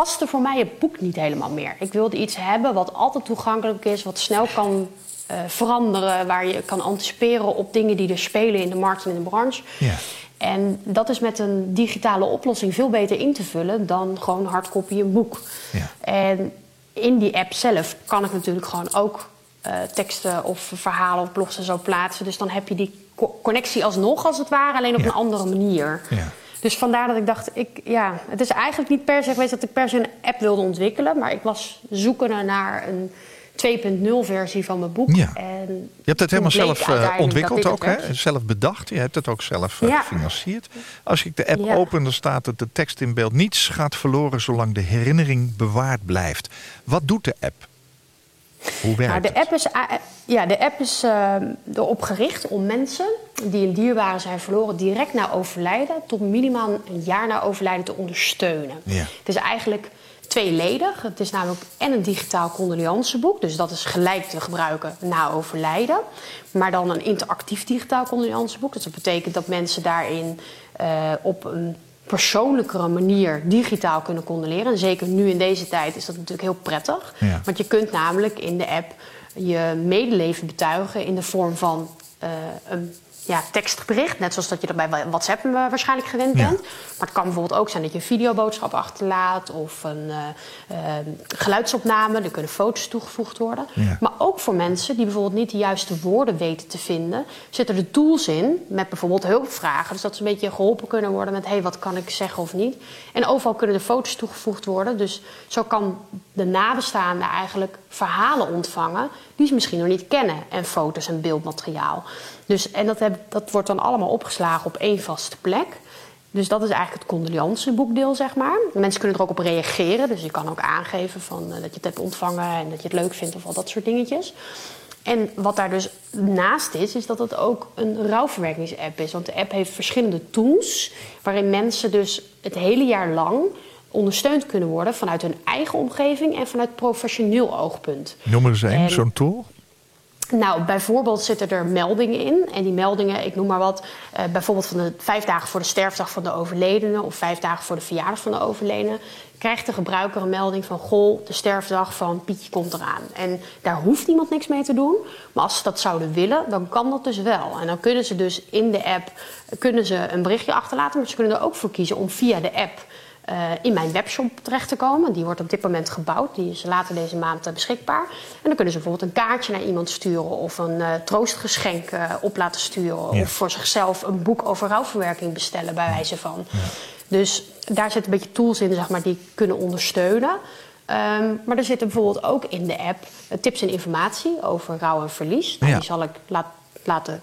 paste voor mij het boek niet helemaal meer. Ik wilde iets hebben wat altijd toegankelijk is, wat snel kan uh, veranderen, waar je kan anticiperen op dingen die er spelen in de markt en in de branche. Ja. En dat is met een digitale oplossing veel beter in te vullen dan gewoon hardcopy een boek. Ja. En in die app zelf kan ik natuurlijk gewoon ook uh, teksten of verhalen of blogs en zo plaatsen. Dus dan heb je die co connectie alsnog, als het ware, alleen op Ja. een andere manier. Ja. Dus vandaar dat ik dacht, ik, ja, het is eigenlijk niet per se geweest dat ik per se een app wilde ontwikkelen. Maar ik was zoekende naar een 2.0 versie van mijn boek. Ja. En Je hebt het helemaal zelf uh, uiteindelijk ontwikkeld dat ook, hè? zelf bedacht. Je hebt het ook zelf uh, Ja. gefinancierd. Als ik de app Ja. open, dan staat het de tekst in beeld. Niets gaat verloren zolang de herinnering bewaard blijft. Wat doet de app? Hoe werkt Nou, de het? app is, uh, ja, de app is uh, erop gericht om mensen die een dierbare zijn verloren direct na overlijden tot minimaal een jaar na overlijden te ondersteunen. Ja. Het is eigenlijk tweeledig. Het is namelijk en een digitaal condoleanceboek, dus dat is gelijk te gebruiken na overlijden. Maar dan een interactief digitaal condoleanceboek. Dus dat betekent dat mensen daarin uh, op een persoonlijkere manier digitaal kunnen condoleren. En zeker nu in deze tijd is dat natuurlijk heel prettig. Ja. Want je kunt namelijk in de app je medeleven betuigen in de vorm van uh, een ja, tekstbericht. Net zoals dat je dat bij WhatsApp uh, waarschijnlijk gewend Ja. bent. Maar het kan bijvoorbeeld ook zijn dat je een videoboodschap achterlaat of een uh, uh, geluidsopname. Er kunnen foto's toegevoegd worden. Ja. Maar ook voor mensen die bijvoorbeeld niet de juiste woorden weten te vinden, zitten er tools in met bijvoorbeeld hulpvragen. Dus dat ze een beetje geholpen kunnen worden met: hé, hey, wat kan ik zeggen of niet? En overal kunnen er foto's toegevoegd worden. Dus zo kan de nabestaande eigenlijk verhalen ontvangen die ze misschien nog niet kennen. En foto's en beeldmateriaal. Dus, en dat, heb, dat wordt dan allemaal opgeslagen op één vaste plek. Dus dat is eigenlijk het condoleanceboekdeel, zeg maar. Mensen kunnen er ook op reageren. Dus je kan ook aangeven van, uh, dat je het hebt ontvangen en dat je het leuk vindt of al dat soort dingetjes. En wat daar dus naast is, is dat het ook een rouwverwerkingsapp is. Want de app heeft verschillende tools waarin mensen dus het hele jaar lang ondersteund kunnen worden vanuit hun eigen omgeving en vanuit professioneel oogpunt. Noem er eens één, zo'n tool. Nou, bijvoorbeeld zitten er meldingen in. En die meldingen, ik noem maar wat, uh, bijvoorbeeld van de vijf dagen voor de sterfdag van de overledene of vijf dagen voor de verjaardag van de overledene, krijgt de gebruiker een melding van: Goh, de sterfdag van Pietje komt eraan. En daar hoeft iemand niks mee te doen. Maar als ze dat zouden willen, dan kan dat dus wel. En dan kunnen ze dus in de app kunnen ze een berichtje achterlaten, maar ze kunnen er ook voor kiezen om via de app uh, in mijn webshop terecht te komen. Die wordt op dit moment gebouwd. Die is later deze maand uh, beschikbaar. En dan kunnen ze bijvoorbeeld een kaartje naar iemand sturen... of een uh, troostgeschenk op laten sturen. Ja. Of voor zichzelf een boek over rouwverwerking bestellen, bij wijze van. Ja. Dus daar zitten een beetje tools in zeg maar, die kunnen ondersteunen. Um, maar er zitten bijvoorbeeld ook in de app tips en informatie over rouw en verlies. Nou, ja. Die zal ik laat, laten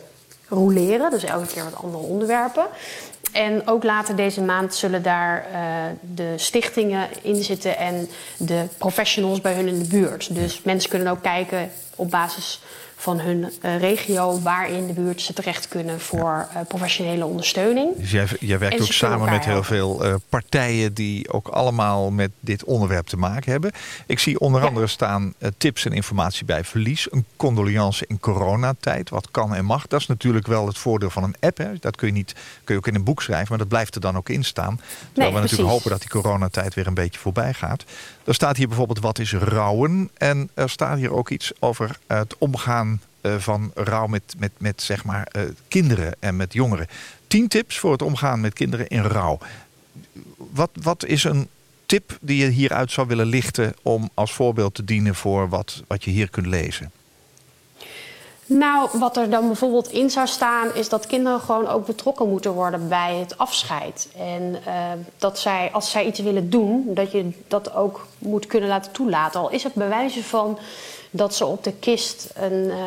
roleren, dus elke keer wat andere onderwerpen. En ook later deze maand zullen daar uh, de stichtingen in zitten en de professionals bij hun in de buurt. Dus mensen kunnen ook kijken op basis van hun uh, regio waar in de buurt ze terecht kunnen voor uh, professionele ondersteuning. Dus jij, jij werkt ook samen met heel veel uh, partijen die ook allemaal met dit onderwerp te maken hebben. Ik zie onder andere staan tips en informatie bij verlies, een condolence in coronatijd, wat kan en mag. Dat is natuurlijk wel het voordeel van een app. Hè. Dat kun je, niet, kun je ook in een boek schrijven, maar dat blijft er dan ook in staan. Terwijl nee, we precies. natuurlijk hopen dat die coronatijd weer een beetje voorbij gaat. Er staat hier bijvoorbeeld wat is rouwen en er staat hier ook iets over het omgaan uh, van rouw met, met, met zeg maar, uh, kinderen en met jongeren. Tien tips voor het omgaan met kinderen in rouw. Wat, wat is een tip die je hieruit zou willen lichten om als voorbeeld te dienen voor wat, wat je hier kunt lezen? Nou, wat er dan bijvoorbeeld in zou staan, is dat kinderen gewoon ook betrokken moeten worden bij het afscheid. En uh, dat zij, als zij iets willen doen, dat je dat ook moet kunnen laten toelaten. Al is het bewijzen van dat ze op de kist een, uh,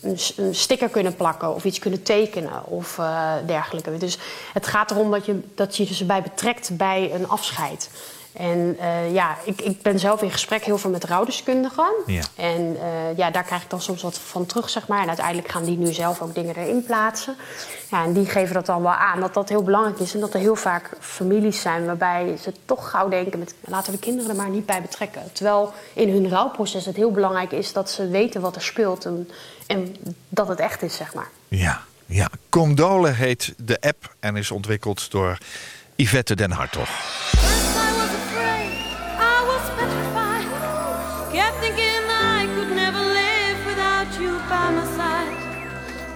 een, een, sticker kunnen plakken of iets kunnen tekenen of uh, dergelijke. Dus het gaat erom dat je, dat je ze bij betrekt bij een afscheid. En uh, ja, ik, ik, ben zelf in gesprek heel veel met rouwdeskundigen. Ja. En uh, ja, daar krijg ik dan soms wat van terug, zeg maar. En uiteindelijk gaan die nu zelf ook dingen erin plaatsen. Ja, en die geven dat dan wel aan, dat dat heel belangrijk is. En dat er heel vaak families zijn waarbij ze toch gauw denken... Met, laten we de kinderen er maar niet bij betrekken. Terwijl in hun rouwproces het heel belangrijk is dat ze weten wat er speelt... en, en dat het echt is, zeg maar. Ja, ja. Condole heet de app en is ontwikkeld door Yvette den Hartog.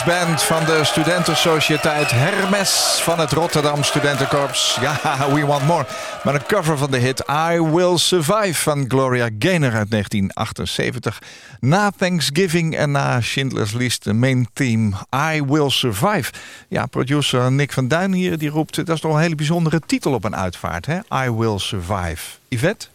Band van de Studentensociëteit Hermes van het Rotterdam Studentenkorps. Ja, we want more. Maar een cover van de hit I Will Survive van Gloria Gaynor uit 1978. Na Thanksgiving en na Schindler's List, de main theme I Will Survive. Ja, producer Nick van Duin hier die roept, dat is toch een hele bijzondere titel op een uitvaart. Hè? I Will Survive. Yvette?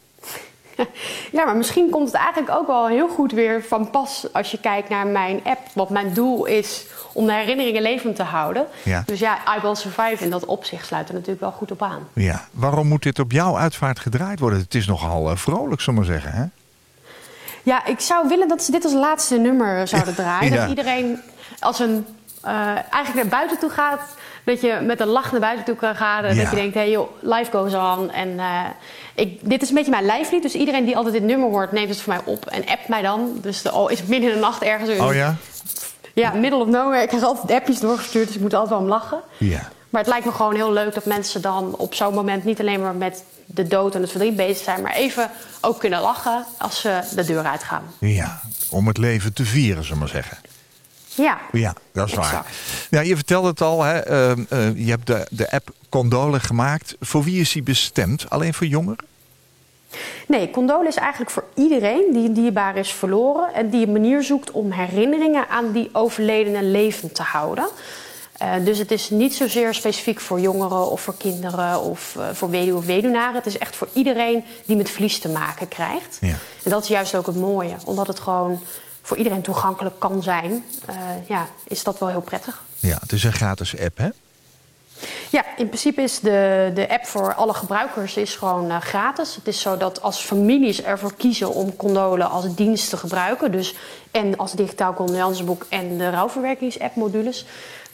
Ja, maar misschien komt het eigenlijk ook wel heel goed weer van pas als je kijkt naar mijn app. Wat mijn doel is om de herinneringen levend te houden. Ja. Dus ja, I Will Survive in dat opzicht sluit er natuurlijk wel goed op aan. Ja, waarom moet dit op jouw uitvaart gedraaid worden? Het is nogal uh, vrolijk, zullen we maar zeggen, hè? Ja, ik zou willen dat ze dit als laatste nummer zouden draaien. Ja. Dat iedereen als een uh, eigenlijk naar buiten toe gaat. Dat je met een lach naar buiten toe kan gaan. en Ja. Dat je denkt, hé hey, joh, life goes on. En uh, ik, dit is een beetje mijn lijflied. Dus iedereen die altijd dit nummer hoort, neemt het voor mij op en appt mij dan. Dus al is het midden in de nacht ergens. Oh ja? Ja, middle of nowhere. Ik krijg altijd appjes doorgestuurd, dus ik moet er altijd wel om lachen. Ja. Maar het lijkt me gewoon heel leuk dat mensen dan op zo'n moment niet alleen maar met de dood en het verdriet bezig zijn, maar even ook kunnen lachen als ze de deur uitgaan. Ja, om het leven te vieren, zullen we maar zeggen. Ja. Ja, dat is waar. Ja, je vertelde het al, hè, eh, eh, je hebt de, de app Condole gemaakt. Voor wie is die bestemd? Alleen voor jongeren? Nee, condolen is eigenlijk voor iedereen die een dierbaar is verloren en die een manier zoekt om herinneringen aan die overledene levend te houden. Eh, dus het is niet zozeer specifiek voor jongeren of voor kinderen of eh, voor weduwe of weduwnaren. Het is echt voor iedereen die met verlies te maken krijgt. Ja. En dat is juist ook het mooie, omdat het gewoon voor iedereen toegankelijk kan zijn. eh, ja, is dat wel heel prettig. Ja, het is een gratis app, hè? Ja, in principe is de, de app voor alle gebruikers is gewoon eh, gratis. Het is zo dat als families ervoor kiezen om condolen als dienst te gebruiken... dus en als digitaal condoleanceboek en de rouwverwerkingsapp modules...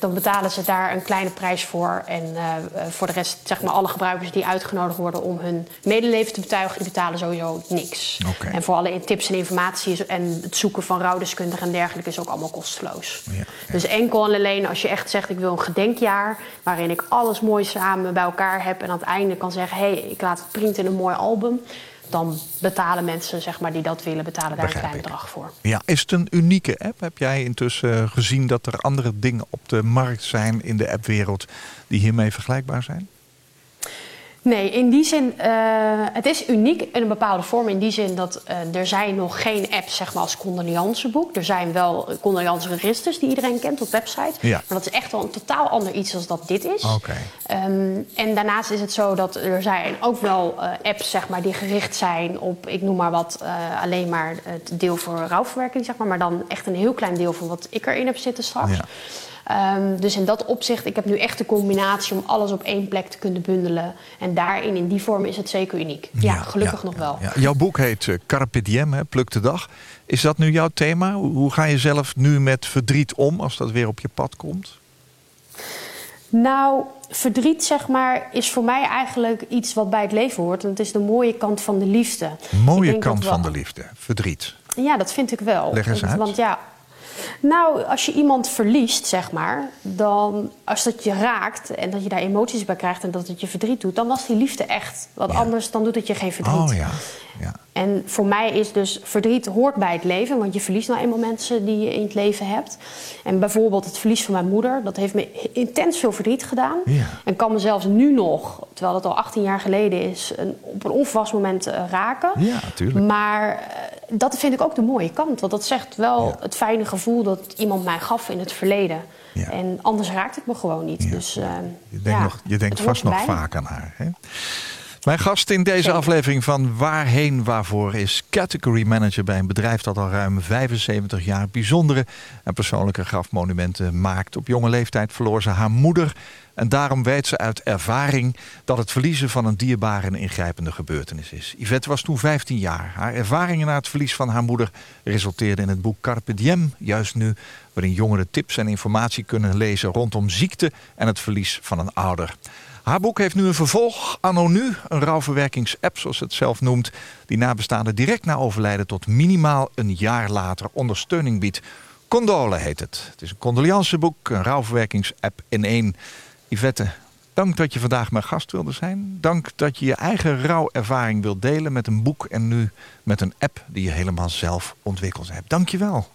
dan betalen ze daar een kleine prijs voor. En eh, voor de rest, zeg maar, alle gebruikers die uitgenodigd worden... om hun medeleven te betuigen, die betalen sowieso niks. En voor alle tips en informatie en het zoeken van rouwdeskundigen en dergelijke... is ook allemaal kosteloos. Ja, ja. Dus enkel en alleen als je echt zegt ik wil een gedenkjaar waarin ik alles mooi samen bij elkaar heb en aan het einde kan zeggen hé, hey, ik laat het printen in een mooi album, dan betalen mensen zeg maar, die dat willen, betalen daar Begrijp een klein ik. bedrag voor. Ja, is het een unieke app? Heb jij intussen eh, gezien dat er andere dingen op de markt zijn in de appwereld die hiermee vergelijkbaar zijn? Nee, in die zin, eh, het is uniek in een bepaalde vorm. In die zin dat eh, er zijn nog geen apps zeg maar, als condoleanceboek. Er zijn wel eh, condoleanceregisters die iedereen kent op website. Ja. Maar dat is echt wel een totaal ander iets dan dat dit is. Oké. Ehm, en daarnaast is het zo dat er zijn ook wel apps zeg maar, die gericht zijn op, ik noem maar wat, alleen maar het deel voor rouwverwerking. Zeg maar, maar dan echt een heel klein deel van wat ik erin heb zitten straks. Ja. Ehm, dus in dat opzicht, ik heb nu echt de combinatie om alles op één plek te kunnen bundelen. En daarin, in die vorm, is het zeker uniek. Ja, gelukkig ja, nog wel. ja. Jouw boek heet eh, Carpe Diem, hè, Pluk de Dag. Is dat nu jouw thema? Hoe ga je zelf nu met verdriet om als dat weer op je pad komt? Nou, verdriet zeg maar, is voor mij eigenlijk iets wat bij het leven hoort. En het is de mooie kant van de liefde. Mooie kant van de liefde, verdriet. Ja, dat vind ik wel. Leg eens uit. Want ja, nou, als je iemand verliest, zeg maar, dan als dat je raakt en dat je daar emoties bij krijgt en dat het je verdriet doet, dan was die liefde echt. Want Ja. anders dan doet het je geen verdriet. Oh ja, ja. En voor mij is dus verdriet hoort bij het leven, want je verliest nou eenmaal mensen die je in het leven hebt. En bijvoorbeeld het verlies van mijn moeder, dat heeft me intens veel verdriet gedaan. Ja. En kan me zelfs nu nog, terwijl dat al 18 jaar geleden is, een, op een onverwacht moment eh, raken. Ja, tuurlijk. Maar eh, dat vind ik ook de mooie kant, want dat zegt wel Ja. het fijne gevoel dat iemand mij gaf in het verleden. Ja. En anders raakt het me gewoon niet. Ja. Dus, eh, Je denkt, nog, je denkt vast nog vaak aan haar. Hè? Mijn gast in deze aflevering van Waarheen Waarvoor is category manager bij een bedrijf dat al ruim 75 jaar bijzondere en persoonlijke grafmonumenten maakt. Op jonge leeftijd verloor ze haar moeder en daarom weet ze uit ervaring dat het verliezen van een dierbare een ingrijpende gebeurtenis is. Yvette was toen 15 jaar. Haar ervaringen na het verlies van haar moeder resulteerden in het boek Carpe Diem, juist nu, waarin jongeren tips en informatie kunnen lezen rondom ziekte en het verlies van een ouder. Haar boek heeft nu een vervolg, Anno Nu, een rouwverwerkingsapp zoals het zelf noemt, die nabestaanden direct na overlijden tot minimaal een jaar later ondersteuning biedt. Condole heet het. Het is een condoleanceboek, een rouwverwerkingsapp in één. Yvette, Dank dat je vandaag mijn gast wilde zijn. Dank dat je je eigen rouwervaring wilt delen met een boek en nu met een app die je helemaal zelf ontwikkeld hebt. Dank je wel.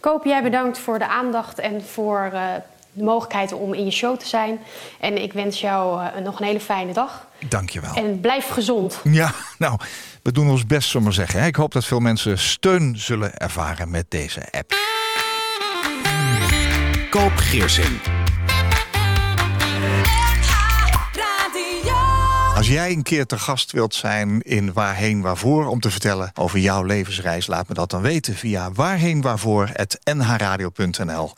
Koop, jij bedankt voor de aandacht en voor uh, de mogelijkheid om in je show te zijn. En ik wens jou uh, nog een hele fijne dag. Dank je wel. En blijf gezond. Ja, nou, we doen ons best, zullen we maar zeggen. Ik hoop dat veel mensen steun zullen ervaren met deze app. Koop Geersing. Als jij een keer te gast wilt zijn in Waarheen Waarvoor om te vertellen over jouw levensreis, laat me dat dan weten via waarheenwaarvoor.nhradio.nl.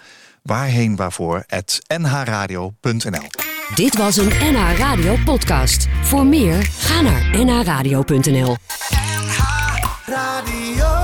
Waarheenwaarvoor.nhradio.nl. Dit was een NH Radio podcast. Voor meer, ga naar nhradio.nl. NH Radio.